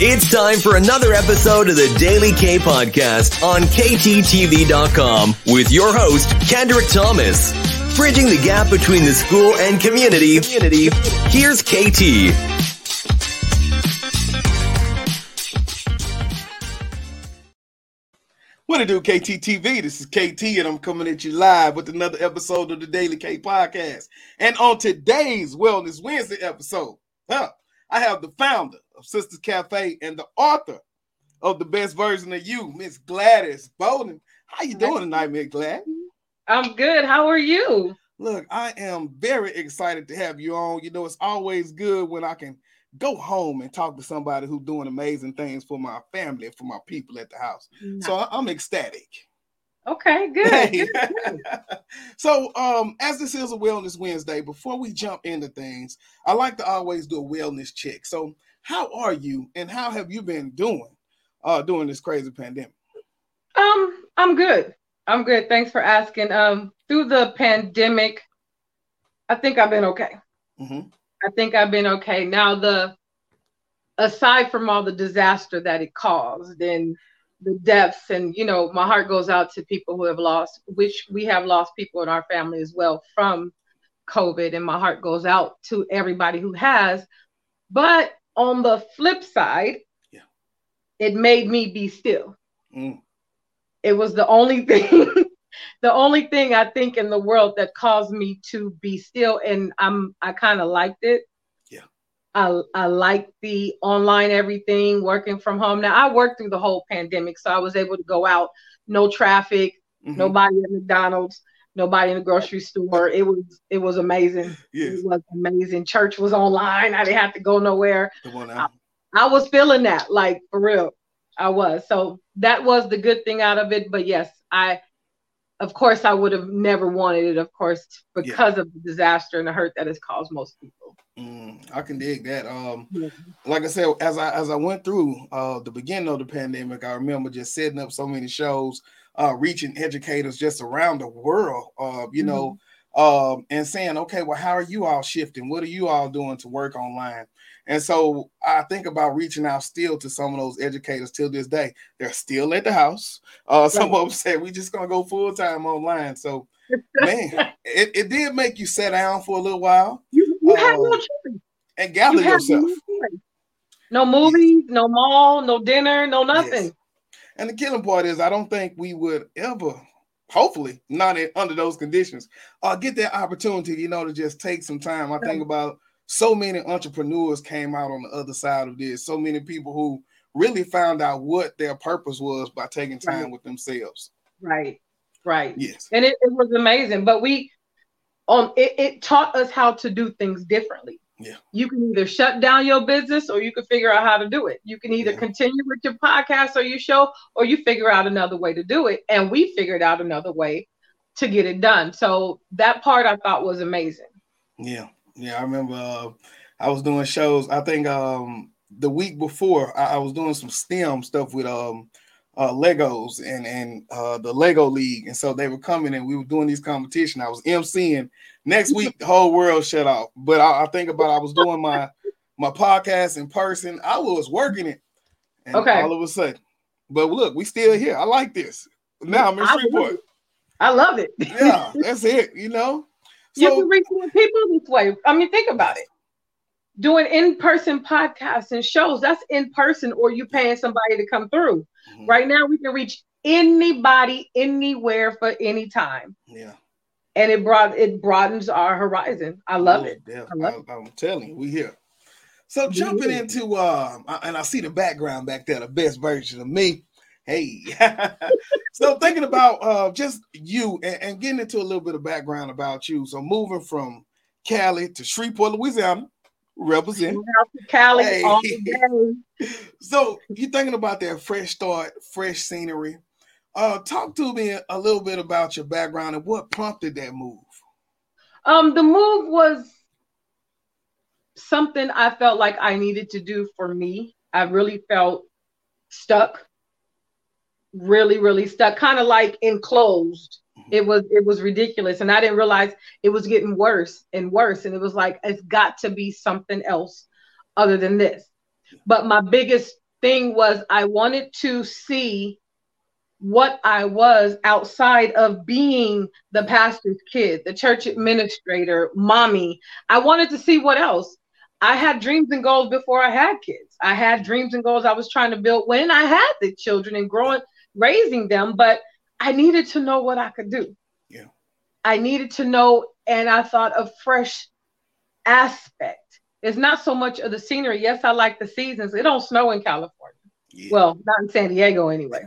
It's time for another episode of the Daily K podcast on KTTV.com with your host, Kendrick Thomas. Bridging the gap between the school and community. Here's KT. What it do, KTTV? This is KT, and I'm coming at you live with another episode of the Daily K Podcast. And on today's Wellness Wednesday episode, huh, I have the founder of Sisters Cafe and the author of the best version of you, Miss Gladys Bowden. How you doing tonight, Miss Glad? I'm good. How are you? Look, I am very excited to have you on. You know, it's always good when I can go home and talk to somebody who's doing amazing things for my family, for my people at the house. No. So I'm ecstatic. Okay, good. so, um, as this is a Wellness Wednesday, before we jump into things, I like to always do a wellness check. So, how are you, and how have you been doing uh, during this crazy pandemic? Um, I'm good. I'm good. Thanks for asking. Um, through the pandemic, I think I've been okay. Mm-hmm. I think I've been okay. Now the aside from all the disaster that it caused and the deaths and you know my heart goes out to people who have lost which we have lost people in our family as well from covid and my heart goes out to everybody who has but on the flip side yeah. it made me be still mm. it was the only thing the only thing I think in the world that caused me to be still, and I'm I kind of liked it. Yeah. I I like the online everything, working from home. Now I worked through the whole pandemic, so I was able to go out, no traffic, mm-hmm. nobody at McDonald's, nobody in the grocery store. It was it was amazing. Yes. It was amazing. Church was online. I didn't have to go nowhere. I, I was feeling that, like for real. I was. So that was the good thing out of it. But yes, I of course, I would have never wanted it, of course, because yeah. of the disaster and the hurt that has caused most people. Mm, I can dig that. Um, mm-hmm. like I said, as I as I went through uh, the beginning of the pandemic, I remember just setting up so many shows, uh, reaching educators just around the world. Uh, you mm-hmm. know, um, and saying, okay, well, how are you all shifting? What are you all doing to work online? And so I think about reaching out still to some of those educators till this day. They're still at the house. Uh, right. Some of them said we just gonna go full time online. So man, it, it did make you sit down for a little while. You, you uh, have no choice. And gather you yourself. No, no movies, no mall, no dinner, no nothing. Yes. And the killing part is I don't think we would ever hopefully not in, under those conditions, uh, get that opportunity, you know, to just take some time. I think about so many entrepreneurs came out on the other side of this. So many people who really found out what their purpose was by taking time right. with themselves. Right. Right. Yes. And it, it was amazing. But we um it, it taught us how to do things differently. Yeah. You can either shut down your business or you can figure out how to do it. You can either yeah. continue with your podcast or your show or you figure out another way to do it. And we figured out another way to get it done. So that part I thought was amazing. Yeah. Yeah, I remember uh, I was doing shows. I think um, the week before I, I, was doing some STEM stuff with um, uh, Legos and and uh, the Lego League, and so they were coming and we were doing these competition. I was emceeing. Next week, the whole world shut off. But I, I think about I was doing my my podcast in person. I was working it, and okay. all of a sudden, but look, we still here. I like this. Now I'm in Shreveport. I love it. yeah, that's it. You know, you can reach more people this way. I mean, think about it. Doing in-person podcasts and shows, that's in person, or you paying somebody to come through. Mm-hmm. Right now, we can reach anybody, anywhere for any time. Yeah. And it brought it broadens our horizon. I love oh, it. Yeah. I love I, am telling you, we here. So jumping into uh, and I see the background back there, the best version of me. Hey, so thinking about uh, just you and, and, getting into a little bit of background about you. So moving from Cali to Shreveport, Louisiana, represent Cali. Hey. so you're thinking about that fresh start, fresh scenery. Uh, talk to me a little bit about your background and what prompted that move. Um, the move was something I felt like I needed to do for me. I really felt stuck really really stuck kind of like enclosed. It was it was ridiculous and i didn't realize it was getting worse and worse and it was like it's got to be something else other than this but my biggest thing was I wanted to see what I was outside of being the pastor's kid, the church administrator, mommy. I wanted to see what else. I had dreams and goals before I had kids. I had dreams and goals I was trying to build when I had the children and growing, raising them, but I needed to know what I could do. Yeah. I needed to know, and I thought a fresh aspect. It's not so much of the scenery. Yes, I like the seasons. It don't snow in California. Yeah. Well, not in San Diego anyway.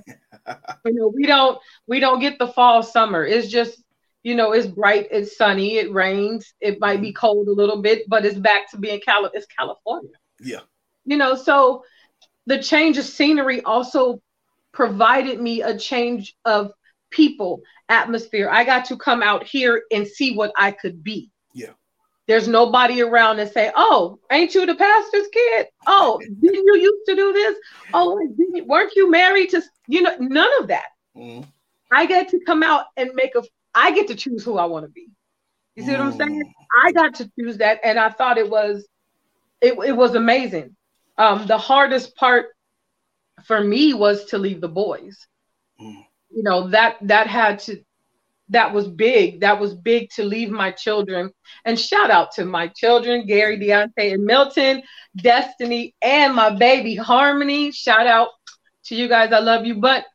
you know, we don't we don't get the fall summer. It's just, you know, it's bright, it's sunny, it rains, it might be mm-hmm. cold a little bit, but it's back to being Cal it's California. Yeah. You know, so the change of scenery also provided me a change of people, atmosphere. I got to come out here and see what I could be. Yeah. There's nobody around and say, "Oh, ain't you the pastor's kid? Oh, didn't you used to do this? Oh, weren't you married to you know none of that." Mm. I get to come out and make a. I get to choose who I want to be. You see mm. what I'm saying? Mm. I got to choose that, and I thought it was, it, it was amazing. Um, the hardest part for me was to leave the boys. Mm. You know that that had to that was big. That was big to leave my children. And shout out to my children, Gary, Deontay, and Milton, Destiny, and my baby Harmony. Shout out to you guys. I love you. But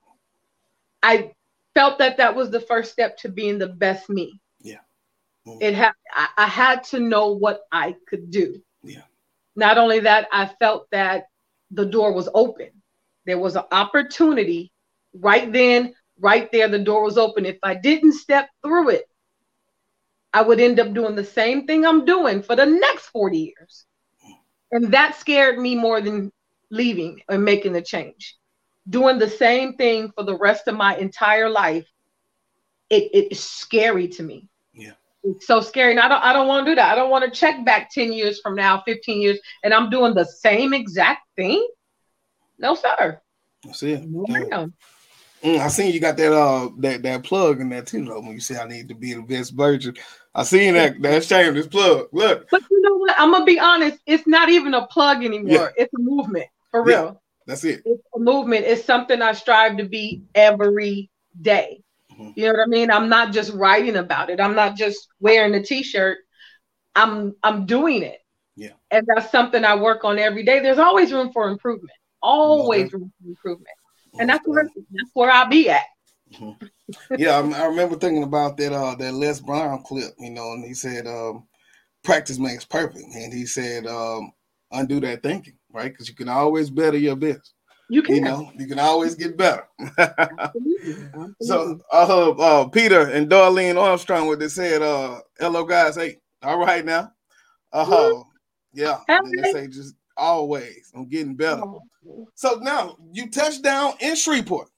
I felt that that was the first step to being the best me. Yeah. Mm. It had. I, I had to know what I could do. Yeah. Not only that, I felt that the door was open. There was an opportunity right then, right there, the door was open. If I didn't step through it, I would end up doing the same thing I'm doing for the next 40 years. And that scared me more than leaving and making the change. Doing the same thing for the rest of my entire life, it, it is scary to me. Yeah. It's so scary. And I don't I don't want to do that. I don't want to check back 10 years from now, 15 years, and I'm doing the same exact thing. No, sir. See it. Mm, I seen you got that uh that that plug in there too though. When you say I need to be the best version, I seen that that shameless plug. Look, but you know what? I'm gonna be honest. It's not even a plug anymore. Yeah. It's a movement for real. Yeah, that's it. It's a movement. It's something I strive to be every day. Mm-hmm. You know what I mean? I'm not just writing about it. I'm not just wearing a t-shirt. I'm I'm doing it. Yeah. And that's something I work on every day. There's always room for improvement. Always room for improvement and that's where that's where I'll be at. Mm-hmm. yeah, I, I, remember thinking about that uh that Les Brown clip, you know, and he said um practice makes perfect, and he said um undo that thinking, right? Because you can always better your best. You can, you know, you can always get better. Absolutely. Absolutely. So, uh, uh, Peter and Darlene Armstrong, what they said, uh, hello guys, hey, all right now, uh, huh, yeah, they say just always. I'm getting better. So now you touched down in Shreveport.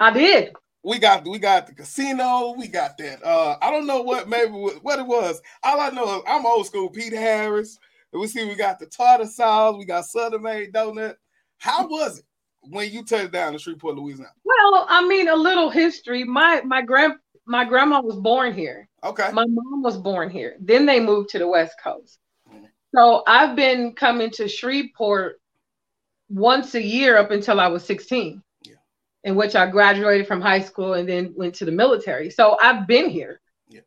I did. We got we got the casino. We got that. Uh, I don't know what maybe what it was. All I know is I'm old school. Peter Harris. And we see we got the tartar sauce. We got Southern Maid donut. How was it when you touched down in Shreveport, Louisiana? Well, I mean, a little history. My my grand my grandma was born here. Okay. My mom was born here. Then they moved to the West Coast. So I've been coming to Shreveport once a year up until I was 16, yeah. in which I graduated from high school and then went to the military. So I've been here. Yeah.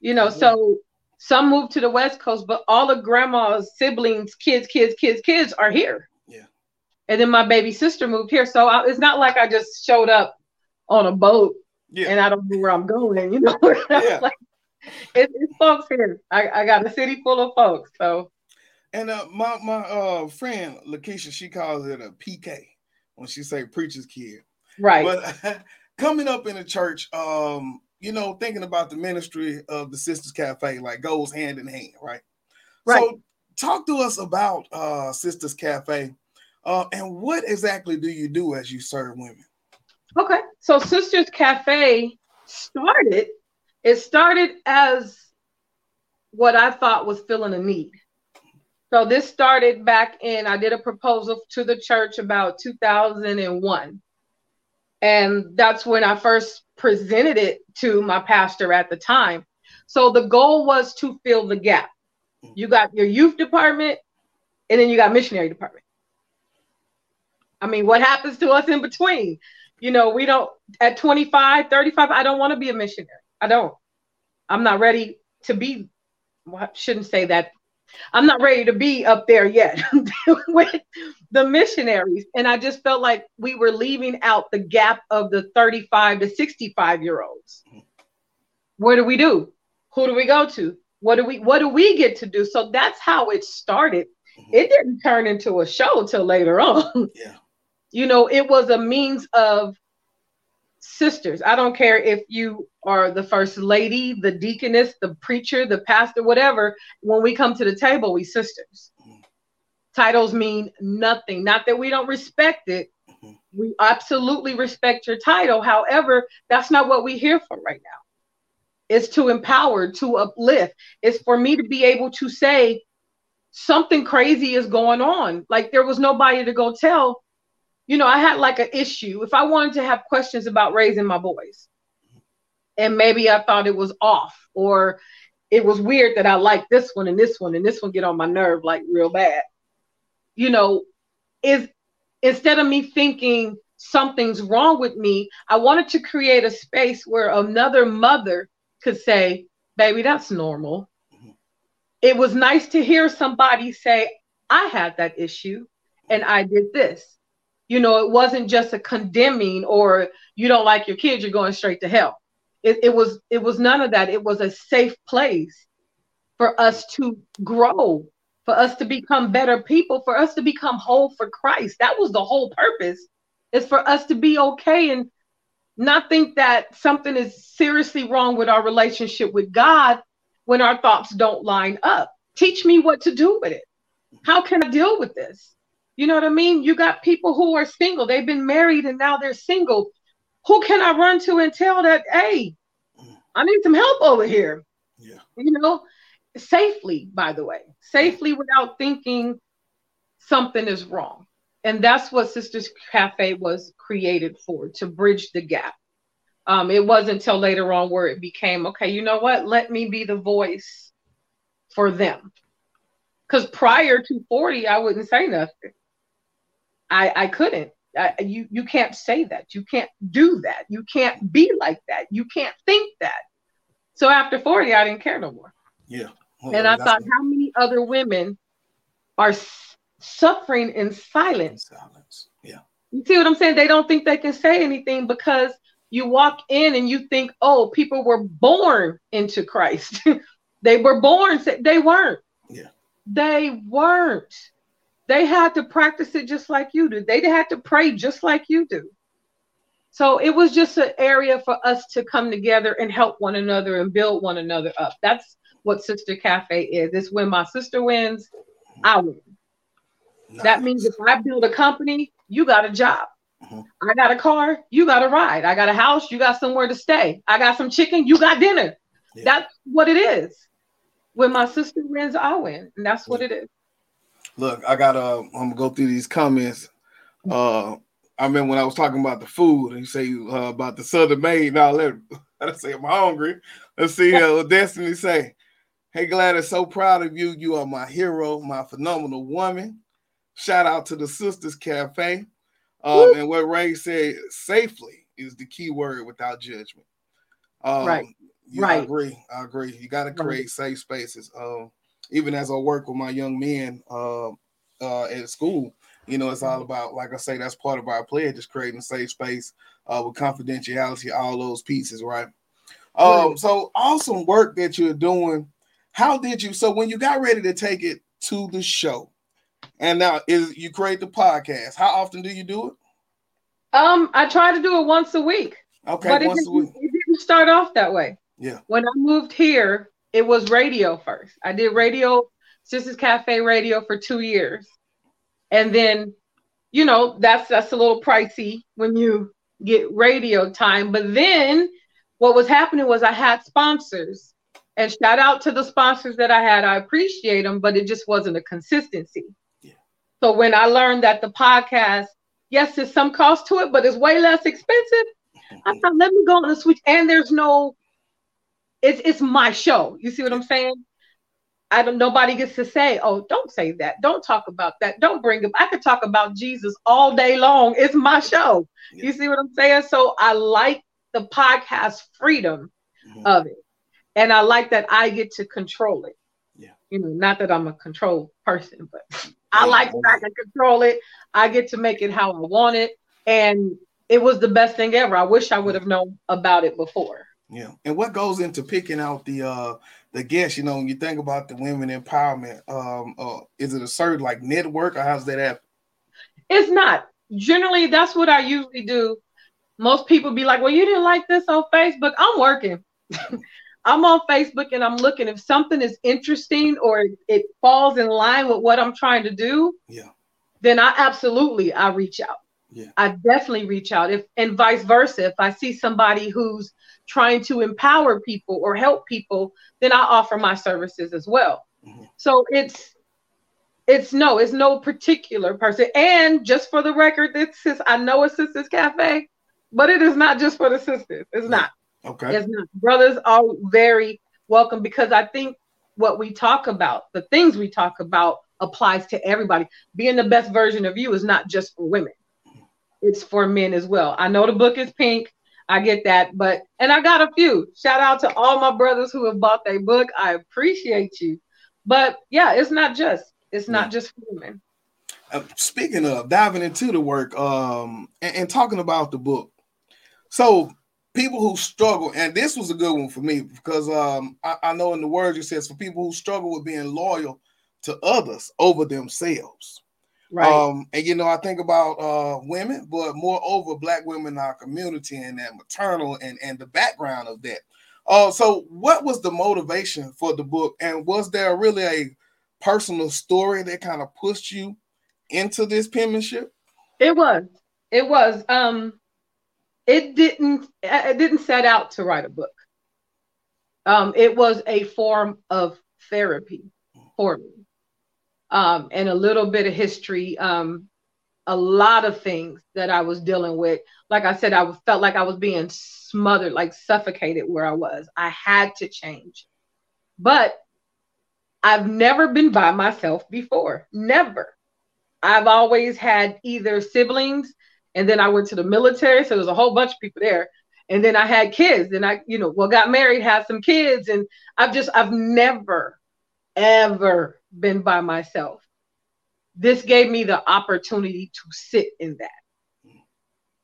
You know, yeah. so some moved to the West Coast, but all of grandma's siblings, kids, kids, kids, kids are here. Yeah. And then my baby sister moved here. So I, it's not like I just showed up on a boat yeah. and I don't know where I'm going, you know. yeah. like, it, it's folks here. I, I got a city full of folks. So and uh, my my uh, friend Lakeisha, she calls it a PK when she say preacher's kid. Right. But coming up in the church, um, you know, thinking about the ministry of the Sisters Cafe, like goes hand in hand, right? Right. So talk to us about uh, Sisters Cafe, uh, and what exactly do you do as you serve women? Okay, so Sisters Cafe started. It started as what I thought was filling a need. So this started back in, I did a proposal to the church about 2001. And that's when I first presented it to my pastor at the time. So the goal was to fill the gap. Mm-hmm. You got your youth department, and then you got missionary department. I mean, what happens to us in between? You know, we don't, at 25, 35, I don't want to be a missionary. I don't. I'm not ready to be, well, I shouldn't say that. I'm not ready to be up there yet with the missionaries. And I just felt like we were leaving out the gap of the 35 to 65 year olds. What do we do? Who do we go to? What do we what do we get to do? So that's how it started. Mm-hmm. It didn't turn into a show till later on. Yeah. You know, it was a means of sisters. I don't care if you are the first lady, the deaconess, the preacher, the pastor, whatever. When we come to the table, we sisters. Mm-hmm. Titles mean nothing. Not that we don't respect it. Mm-hmm. We absolutely respect your title. However, that's not what we're here for right now. It's to empower, to uplift. It's for me to be able to say something crazy is going on. Like there was nobody to go tell you know, I had like an issue. If I wanted to have questions about raising my boys, and maybe I thought it was off, or it was weird that I like this one and this one and this one get on my nerve like real bad. You know, is instead of me thinking something's wrong with me, I wanted to create a space where another mother could say, baby, that's normal. Mm-hmm. It was nice to hear somebody say, I had that issue and I did this you know, it wasn't just a condemning or you don't like your kids, you're going straight to hell. It, it was it was none of that. It was a safe place for us to grow, for us to become better people, for us to become whole for Christ. That was the whole purpose. Is for us to be okay and not think that something is seriously wrong with our relationship with God when our thoughts don't line up. Teach me what to do with it. How can I deal with this? You know what I mean? You got people who are single, they've been married and now they're single. Who can I run to and tell that, hey, I need some help over here? Yeah. You know, safely, by the way, safely without thinking something is wrong. And that's what Sisters Cafe was created for to bridge the gap. Um, it wasn't until later on where it became okay, you know what? Let me be the voice for them. Because prior to 40, I wouldn't say nothing. I, I couldn't. I, you you can't say that. You can't do that. You can't be like that. You can't think that. So after 40, I didn't care no more. Yeah. Well, and I thought, how many other women are s- suffering in silence? In silence. Yeah. You see what I'm saying? They don't think they can say anything because you walk in and you think, oh, people were born into Christ. they were born. They weren't. Yeah. They weren't. They had to practice it just like you do. They had to pray just like you do. So it was just an area for us to come together and help one another and build one another up. That's what Sister Cafe is. It's when my sister wins, I win. Nice. That means if I build a company, you got a job. Mm-hmm. I got a car, you got a ride. I got a house, you got somewhere to stay. I got some chicken, you got dinner. Yeah. That's what it is. When my sister wins, I win. And that's what it is. Look, I gotta. I'm gonna go through these comments. Uh, I mean, when I was talking about the food, and you say uh, about the Southern Maid. Now let I say I'm hungry. Let's see uh, what Destiny say. Hey Gladys, so proud of you. You are my hero, my phenomenal woman. Shout out to the Sisters Cafe. Um, and what Ray said, safely is the key word without judgment. Um, right. Right. I agree. I agree. You got to create safe spaces. Um, even as I work with my young men uh, uh, at school, you know, it's all about, like I say, that's part of our pledge, just creating a safe space uh, with confidentiality, all those pieces, right? Um, so awesome work that you're doing. How did you? So when you got ready to take it to the show, and now is you create the podcast? How often do you do it? Um, I try to do it once a week. Okay, but once it, a week. It didn't start off that way. Yeah. When I moved here, it was radio first. I did radio, Sisters Cafe radio for two years. And then, you know, that's that's a little pricey when you get radio time. But then what was happening was I had sponsors. And shout out to the sponsors that I had. I appreciate them, but it just wasn't a consistency. Yeah. So when I learned that the podcast, yes, there's some cost to it, but it's way less expensive. I thought, let me go on the switch. And there's no it's it's my show. You see what I'm saying? I don't nobody gets to say, oh, don't say that. Don't talk about that. Don't bring up. I could talk about Jesus all day long. It's my show. Yeah. You see what I'm saying? So I like the podcast freedom mm-hmm. of it. And I like that I get to control it. Yeah. You know, not that I'm a control person, but I like that I can control it. I get to make it how I want it. And it was the best thing ever. I wish I would have known about it before. Yeah. And what goes into picking out the uh the guests, you know, when you think about the women empowerment, um, uh, is it a certain like network or how's that happen? It's not. Generally, that's what I usually do. Most people be like, Well, you didn't like this on Facebook. I'm working. I'm on Facebook and I'm looking if something is interesting or it falls in line with what I'm trying to do. Yeah. Then I absolutely I reach out. Yeah. I definitely reach out. If and vice versa, if I see somebody who's trying to empower people or help people, then I offer my services as well. Mm-hmm. So it's it's no, it's no particular person. And just for the record, this is I know a sisters cafe, but it is not just for the sisters. It's not. Okay. It's not. Brothers are very welcome because I think what we talk about, the things we talk about applies to everybody. Being the best version of you is not just for women it's for men as well. I know the book is pink. I get that, but and I got a few. Shout out to all my brothers who have bought their book. I appreciate you. But yeah, it's not just it's not just for women. Uh, speaking of diving into the work um and, and talking about the book. So people who struggle, and this was a good one for me because um I, I know in the words it says for people who struggle with being loyal to others over themselves. Right. Um, and you know, I think about uh women, but moreover, black women in our community and that maternal and, and the background of that. Uh, so what was the motivation for the book? And was there really a personal story that kind of pushed you into this penmanship? It was. It was. Um, it didn't it didn't set out to write a book. Um, it was a form of therapy for me um, and a little bit of history, um, a lot of things that I was dealing with. Like I said, I felt like I was being smothered, like suffocated where I was. I had to change. But I've never been by myself before. Never. I've always had either siblings, and then I went to the military, so there's a whole bunch of people there. And then I had kids, and I, you know, well, got married, had some kids, and I've just, I've never, ever been by myself. This gave me the opportunity to sit in that.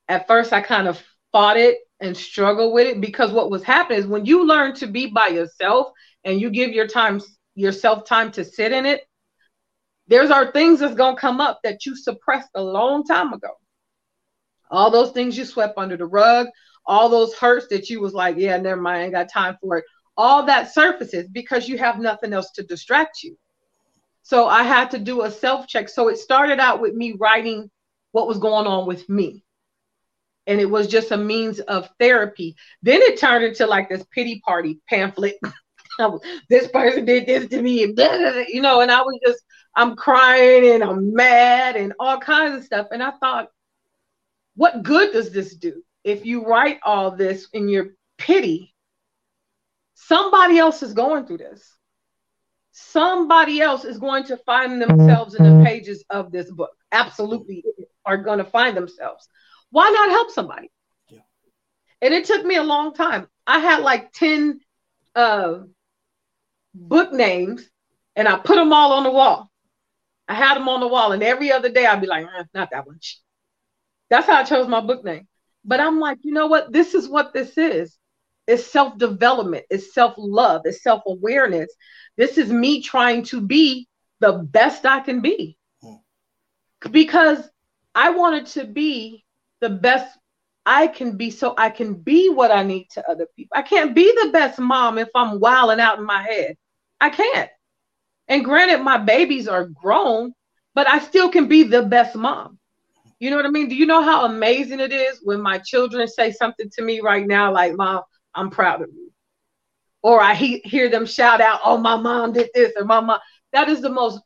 At first, I kind of fought it and struggled with it because what was happening is when you learn to be by yourself and you give your time yourself time to sit in it, there's are things that's gonna come up that you suppressed a long time ago. All those things you swept under the rug, all those hurts that you was like, yeah, never mind, I ain't got time for it. All that surfaces because you have nothing else to distract you. So I had to do a self check. So it started out with me writing what was going on with me. And it was just a means of therapy. Then it turned into like this pity party pamphlet. this person did this to me, you know, and I was just, I'm crying and I'm mad and all kinds of stuff. And I thought, what good does this do? If you write all this in your pity, somebody else is going through this somebody else is going to find themselves in the pages of this book. Absolutely are going to find themselves. Why not help somebody? Yeah. And it took me a long time. I had like 10 uh, book names and I put them all on the wall. I had them on the wall, and every other day I'd be like, eh, not that one. That's how I chose my book name. But I'm like, you know what? This is what this is. It's self development, it's self love, it's self awareness. This is me trying to be the best I can be hmm. because I wanted to be the best I can be so I can be what I need to other people. I can't be the best mom if I'm wilding out in my head. I can't. And granted, my babies are grown, but I still can be the best mom. You know what I mean? Do you know how amazing it is when my children say something to me right now, like, Mom, I'm proud of you? or I he- hear them shout out, "Oh, my mom did this," or "My mom." That is the most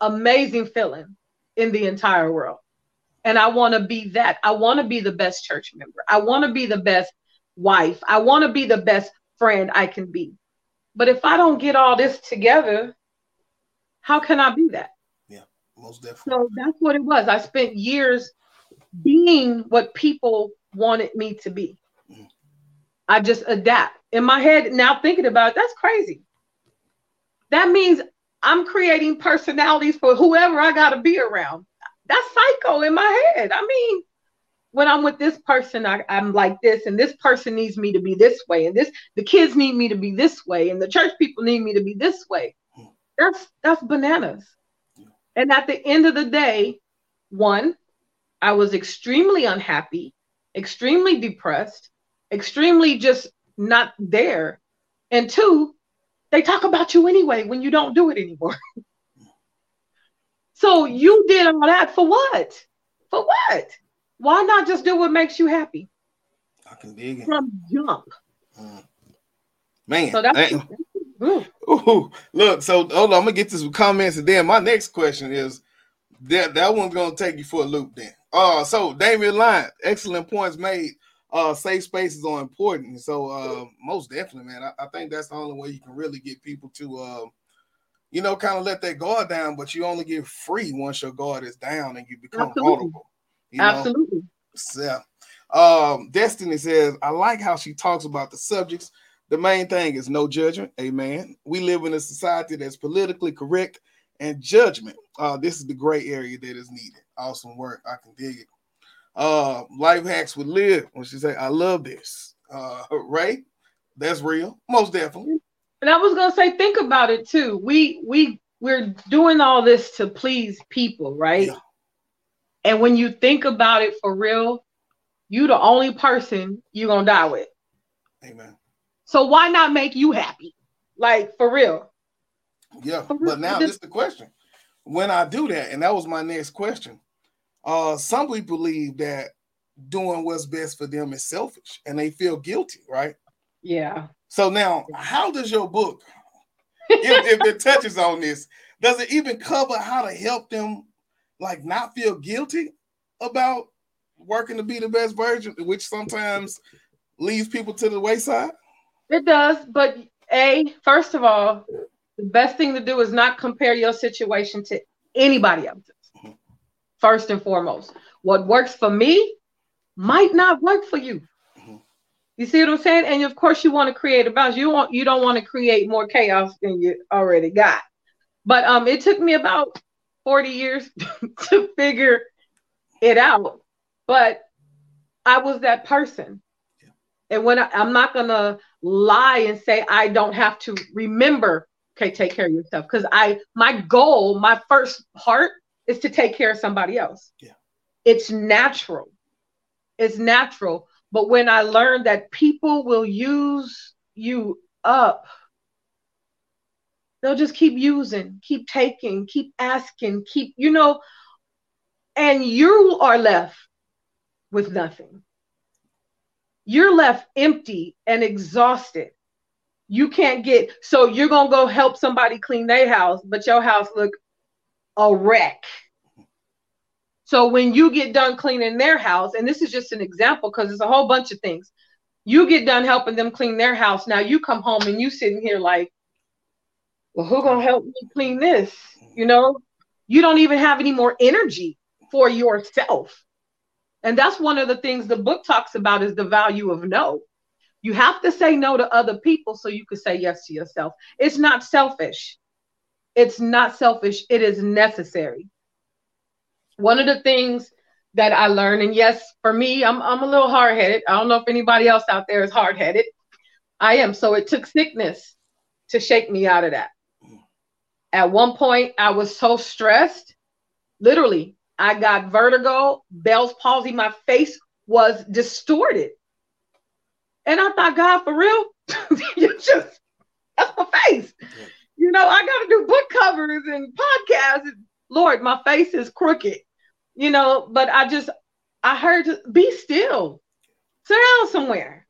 amazing feeling in the entire world, and I want to be that. I want to be the best church member. I want to be the best wife. I want to be the best friend I can be. But if I don't get all this together, How can I be that? Yeah, most definitely. So that's what it was. I spent years being what people wanted me to be. I just adapt. In my head, now thinking about it, that's crazy. That means I'm creating personalities for whoever I got to be around. That's psycho in my head. I mean, when I'm with this person, I, am like this, and this person needs me to be this way, and this the kids need me to be this way, and the church people need me to be this way. That's that's bananas. And at the end of the day, one, I was extremely unhappy, extremely depressed, extremely just not there. And two, they talk about you anyway when you don't do it anymore. so you did all that for what? For what? Why not just do what makes you happy? I can dig it. From jump. Mm. Man, so that's, ooh. Ooh, look, so hold on, I'm gonna get to some comments, and then my next question is that that one's gonna take you for a loop. Then, uh, so Damian Line, excellent points made uh safe spaces are important. So uh most definitely, man. I, I, think that's the only way you can really get people to uh, you know, kind of let their guard down, but you only get free once your guard is down and you become Absolutely. vulnerable. You know? Absolutely. Yeah. Um, Destiny says, I like how she talks about the subjects. The main thing is no judgment. Amen. We live in a society that's politically correct and judgment. Uh, this is the gray area that is needed. Awesome work. I can dig it. Uh, life hacks with live when she say, I love this. Uh, Ray, that's real, most definitely. And I was gonna say, think about it too. We we we're doing all this to please people, right? Yeah. And when you think about it for real, you the only person you're gonna die with. Amen. So why not make you happy? Like for real. Yeah, for real. but now this is the question. When I do that, and that was my next question, uh, some people believe that doing what's best for them is selfish and they feel guilty, right? Yeah. So now, how does your book, if, if it touches on this, does it even cover how to help them like not feel guilty about working to be the best version, which sometimes leaves people to the wayside? It does, but a first of all, the best thing to do is not compare your situation to anybody else's first and foremost. What works for me might not work for you. Mm-hmm. You see what I'm saying? And of course, you want to create a balance. You want you don't want to create more chaos than you already got. But um, it took me about 40 years to figure it out. But I was that person. And when I, I'm not gonna lie and say I don't have to remember, okay, take care of yourself. Because I my goal, my first part is to take care of somebody else. Yeah. It's natural. It's natural. But when I learned that people will use you up, they'll just keep using, keep taking, keep asking, keep, you know, and you are left with nothing. You're left empty and exhausted. You can't get so you're gonna go help somebody clean their house, but your house look a wreck. So when you get done cleaning their house, and this is just an example because it's a whole bunch of things. You get done helping them clean their house. Now you come home and you sitting here like, well, who gonna help me clean this? You know, you don't even have any more energy for yourself. And that's one of the things the book talks about is the value of no. You have to say no to other people so you can say yes to yourself. It's not selfish. It's not selfish, it is necessary. One of the things that I learned, and yes, for me, I'm, I'm a little hard headed. I don't know if anybody else out there is hard headed. I am. So it took sickness to shake me out of that. At one point, I was so stressed, literally, I got vertigo, Bell's palsy. My face was distorted. And I thought, God, for real? you just, that's my face you know, I got to do book covers and podcasts. Lord, my face is crooked, you know, but I just, I heard, be still, sit down somewhere.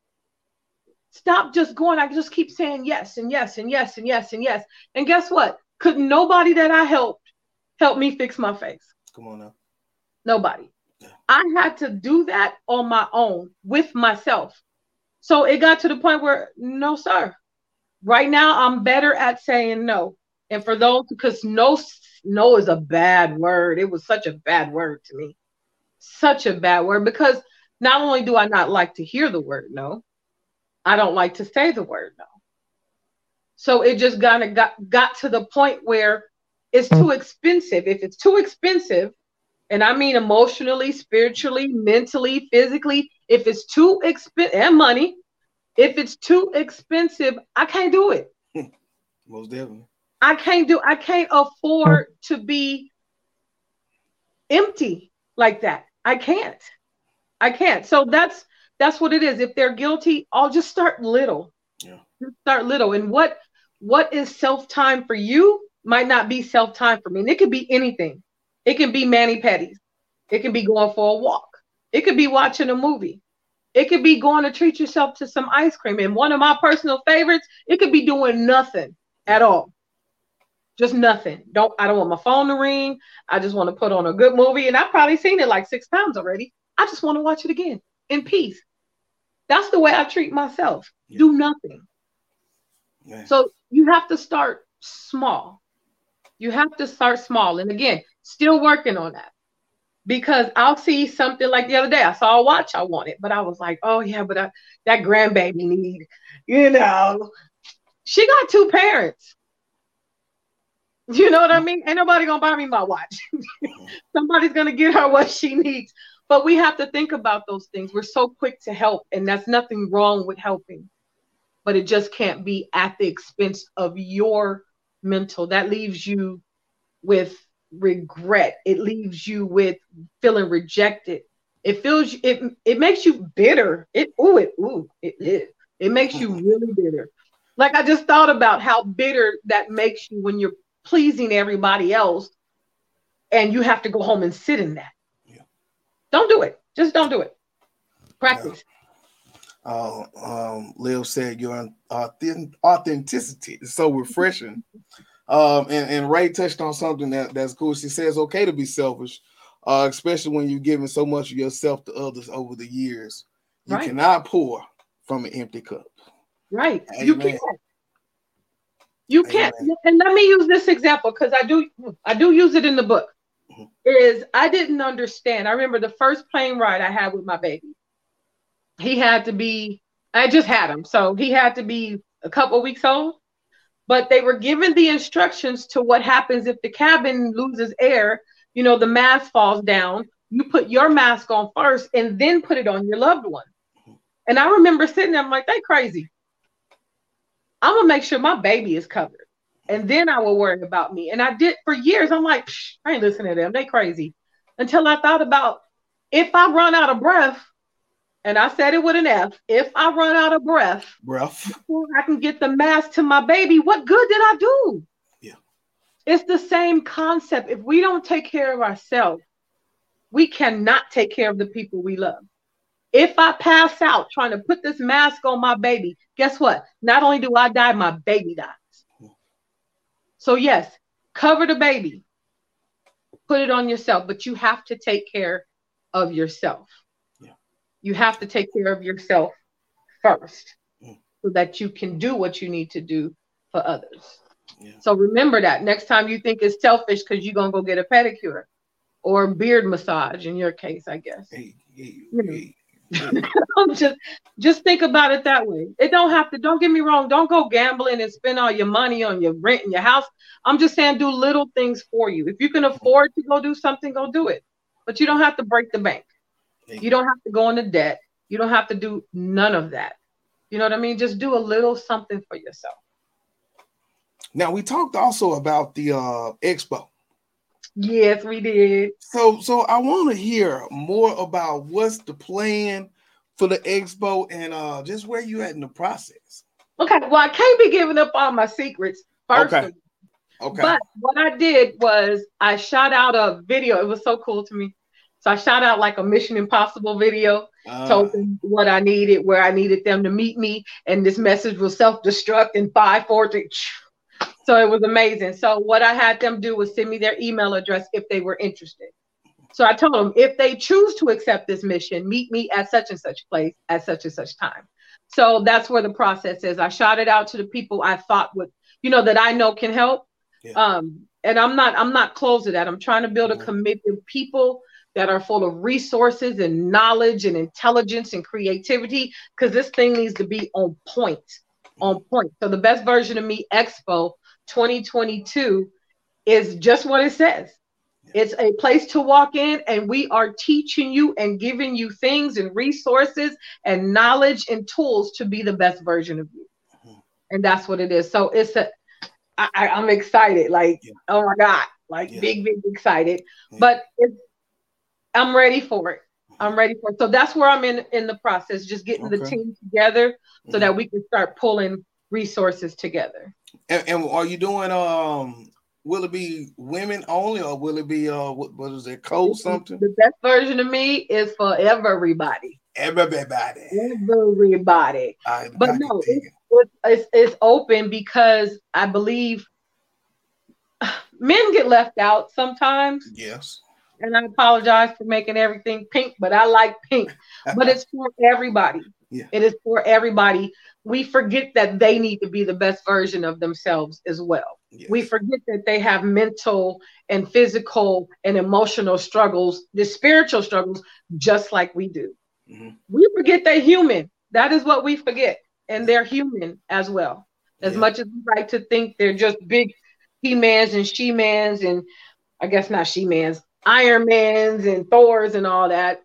Stop just going. I just keep saying yes and yes and yes and yes and yes. And guess what? Couldn't nobody that I helped help me fix my face? Come on now. Nobody. Yeah. I had to do that on my own with myself. So it got to the point where, no, sir, Right now, I'm better at saying no. And for those, because no, no is a bad word. It was such a bad word to me. Such a bad word because not only do I not like to hear the word no, I don't like to say the word no. So it just kind of got, got to the point where it's too expensive. If it's too expensive, and I mean emotionally, spiritually, mentally, physically, if it's too expensive and money, if it's too expensive, I can't do it. Most definitely. I can't do I can't afford to be empty like that. I can't. I can't. So that's that's what it is. If they're guilty, I'll just start little. Yeah. Just start little. And what what is self time for you might not be self time for me. And it could be anything. It can be mani pedis. It can be going for a walk. It could be watching a movie. It could be going to treat yourself to some ice cream. And one of my personal favorites, it could be doing nothing at all. Just nothing. Don't I don't want my phone to ring. I just want to put on a good movie. And I've probably seen it like six times already. I just want to watch it again in peace. That's the way I treat myself. Yeah. Do nothing. Yeah. So you have to start small. You have to start small. And again, still working on that. Because I'll see something like the other day. I saw a watch I wanted, but I was like, oh yeah, but I, that grandbaby need, you know. She got two parents. You know what I mean? Ain't nobody gonna buy me my watch. Somebody's gonna get her what she needs. But we have to think about those things. We're so quick to help, and that's nothing wrong with helping. But it just can't be at the expense of your mental. That leaves you with regret. It leaves you with feeling rejected. It feels it it makes you bitter. It ooh it ooh it it, it makes you really bitter. Like I just thought about how bitter that makes you when you're pleasing everybody else and you have to go home and sit in that. Yeah. Don't do it. Just don't do it. Practice. Yeah. Uh, um, Lil said your authenticity is so refreshing. um, and, and Ray touched on something that, that's cool. She says okay to be selfish, uh, especially when you're giving so much of yourself to others over the years. You right. cannot pour from an empty cup. Right. Amen. You can't. You can't. And let me use this example because I do I do use it in the book is I didn't understand. I remember the first plane ride I had with my baby. He had to be, I just had him. So he had to be a couple weeks old. But they were given the instructions to what happens if the cabin loses air, you know, the mask falls down. You put your mask on first and then put it on your loved one. And I remember sitting there, I'm like, they crazy. I'm gonna make sure my baby is covered and then I will worry about me. And I did for years. I'm like, I ain't listening to them. They crazy. Until I thought about if I run out of breath, and I said it with an F. If I run out of breath, breath, I can get the mask to my baby. What good did I do? Yeah, it's the same concept. If we don't take care of ourselves, we cannot take care of the people we love. If I pass out trying to put this mask on my baby, guess what? Not only do I die, my baby dies. So, yes, cover the baby, put it on yourself, but you have to take care of yourself. You have to take care of yourself first mm. so that you can do what you need to do for others. Yeah. So remember that next time you think it's selfish because you're gonna go get a pedicure or beard massage in your case, I guess. Hey, hey, hey. just just think about it that way. It don't have to, don't get me wrong, don't go gambling and spend all your money on your rent and your house. I'm just saying do little things for you. If you can afford to go do something, go do it. But you don't have to break the bank. You don't have to go into debt. You don't have to do none of that. You know what I mean? Just do a little something for yourself. Now we talked also about the uh expo. Yes, we did. So so I want to hear more about what's the plan for the expo and uh just where you at in the process. Okay, well, I can't be giving up all my secrets first. Okay. Okay. But what I did was I shot out a video. It was so cool to me. So I shot out like a Mission Impossible video, uh, told them what I needed, where I needed them to meet me, and this message will self-destruct in five, four, three. So it was amazing. So what I had them do was send me their email address if they were interested. So I told them if they choose to accept this mission, meet me at such and such place at such and such time. So that's where the process is. I shot it out to the people I thought would, you know, that I know can help. Yeah. Um, and I'm not I'm not close to that. I'm trying to build a mm-hmm. committee of people that are full of resources and knowledge and intelligence and creativity because this thing needs to be on point on point so the best version of me expo 2022 is just what it says it's a place to walk in and we are teaching you and giving you things and resources and knowledge and tools to be the best version of you mm-hmm. and that's what it is so it's a I, i'm excited like yeah. oh my god like yeah. big big excited yeah. but it's I'm ready for it. I'm ready for it. So that's where I'm in in the process, just getting okay. the team together so mm-hmm. that we can start pulling resources together. And, and, are you doing um will it be women only or will it be uh what, what is it code something? The best version of me is for everybody. Everybody. Everybody. I, but I no, it's, it's, it's open because I believe men get left out sometimes. Yes and I apologize for making everything pink, but I like pink. but it's for everybody. Yeah. It is for everybody. We forget that they need to be the best version of themselves as well. We forget that they have mental and physical and emotional struggles, the spiritual struggles, just like we do. Mm-hmm. We forget they're human. That is what we forget. And they're human as well. As yeah. much as we like to think they're just big he mans and she mans, and I guess not she mans, Ironmans and Thors and all that.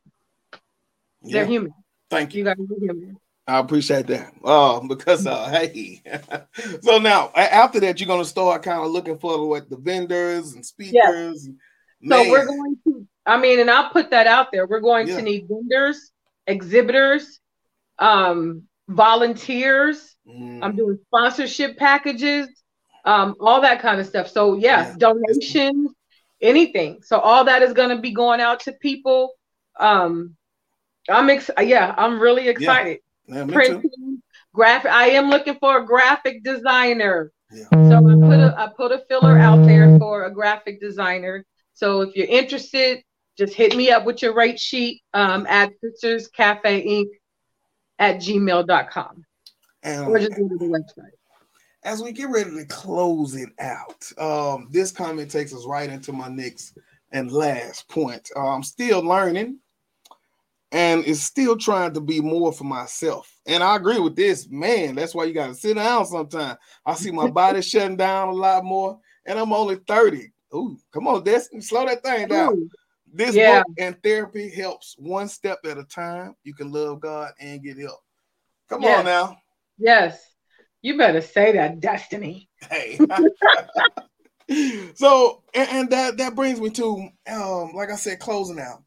Yeah. They're human. Thank you. You gotta be human. I appreciate that. Um, because uh, hey, so now after that, you're gonna start kind of looking for what the vendors and speakers. Yeah. So we're going to. I mean, and I'll put that out there. We're going yeah. to need vendors, exhibitors, um, volunteers. Mm. I'm doing sponsorship packages, um, all that kind of stuff. So yes, yeah. donations, anything. So all that is going to be going out to people. Um, I'm ex- yeah, I'm really excited. Yeah. Yeah, Printing, graphic. I am looking for a graphic designer. Yeah. So I put a I put a filler out there for a graphic designer. So if you're interested, just hit me up with your rate sheet um, at Inc. at gmail.com. And, or just go to the website as we get ready to close it out, um, this comment takes us right into my next and last point. Uh, I'm still learning and is still trying to be more for myself. And I agree with this, man. That's why you got to sit down sometimes. I see my body shutting down a lot more, and I'm only 30. Ooh, come on, Destiny, slow that thing down. Ooh. This yeah. book and therapy helps one step at a time. You can love God and get help. Come yes. on now. Yes. You better say that, Destiny. Hey. so, and, and, that that brings me to, um, like I said, closing out.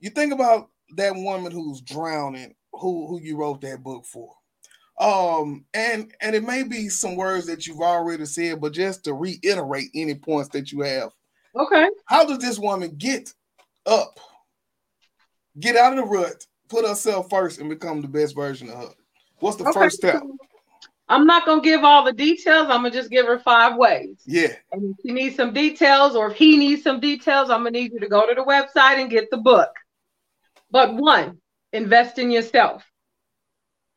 You think about that woman who's drowning, who who you wrote that book for. Um, and and it may be some words that you've already said, but just to reiterate any points that you have. Okay. How does this woman get up, get out of the rut, put herself first, and become the best version of her? What's the okay. first step? I'm not gonna give all the details. I'm gonna just give her five ways. Yeah. And if she needs some details, or if he needs some details, I'm gonna need you to go to the website and get the book. But one, invest in yourself.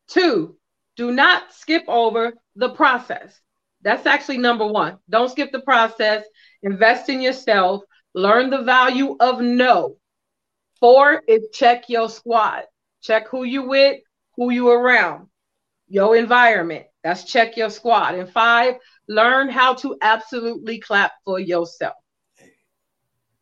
Two, do not skip over the process. That's actually number one. Don't skip the process. Invest in yourself. Learn the value of no. Four is check your squad. Check who you with, who you around, your environment. That's check your squad. And five, learn how to absolutely clap for yourself.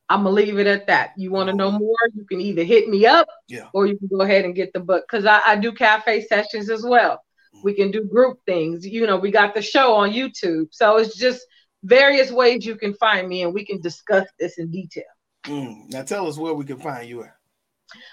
I'm gonna leave it at that. You want to know more? You can either hit me up, yeah. or you can go ahead and get the book because I, I, do cafe sessions as well. We can do group things. You know, we got the show on YouTube, so it's just various ways you can find me, and we can discuss this in detail. Mm. Now, tell us where we can find you at.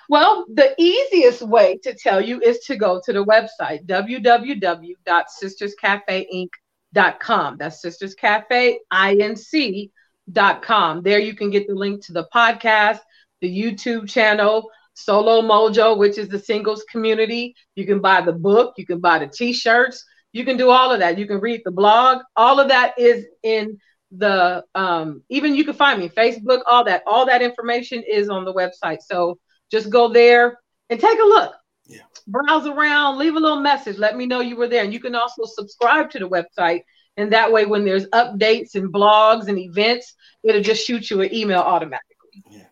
Well, the easiest way to tell you is to go to the website www.sisterscafeinc.com. That's sisterscafeinc.com. There you can get the link to the podcast, the YouTube channel, Solo Mojo, which is the singles community. You can buy the book, you can buy the t-shirts, you can do all of that. You can read the blog. All of that is in the um even you can find me Facebook, all that. All that information is on the website. So just go there and take a look. Yeah. Browse around, leave a little message. Let me know you were there. And you can also subscribe to the website And that way, when there's updates and blogs and events, it'll just shoot you an email automatically. Yeah.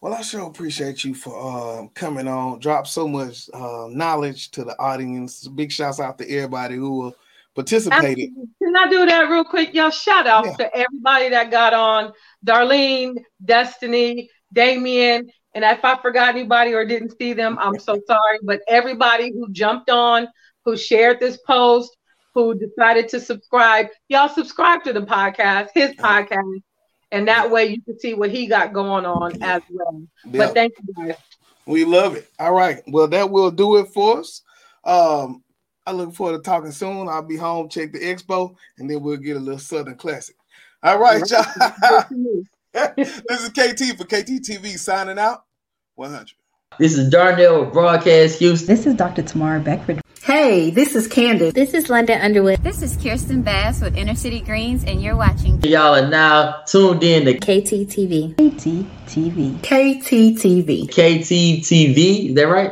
Well, I sure appreciate you for uh, coming on. Drop so much uh, knowledge to the audience. Big shouts out to everybody who participated. Can I do that real quick? Y'all shout out yeah. to everybody that got on. Darlene, Destiny, Damien, and if I forgot anybody or didn't see them, I'm so sorry. But everybody who jumped on, who shared this post, who decided to subscribe, y'all subscribe to the podcast, his podcast, and that way you can see what he got going on as well. But thank you guys. We love it. All right. Well, that will do it for us. Um, I look forward to talking soon. I'll be home, check the expo, and then we'll get a little Southern classic. All right, y'all. this is KT for KT TV signing out. 100. This is Darnell with Broadcast Houston. This is Dr. Tamara Beckford. Hey, this is Candace. This is London Underwood. This is Kirsten Bass with Inner City Greens, and you're watching. Y'all are now tuned in to KTTV. KTTV. KTTV. KTTV. Is that right?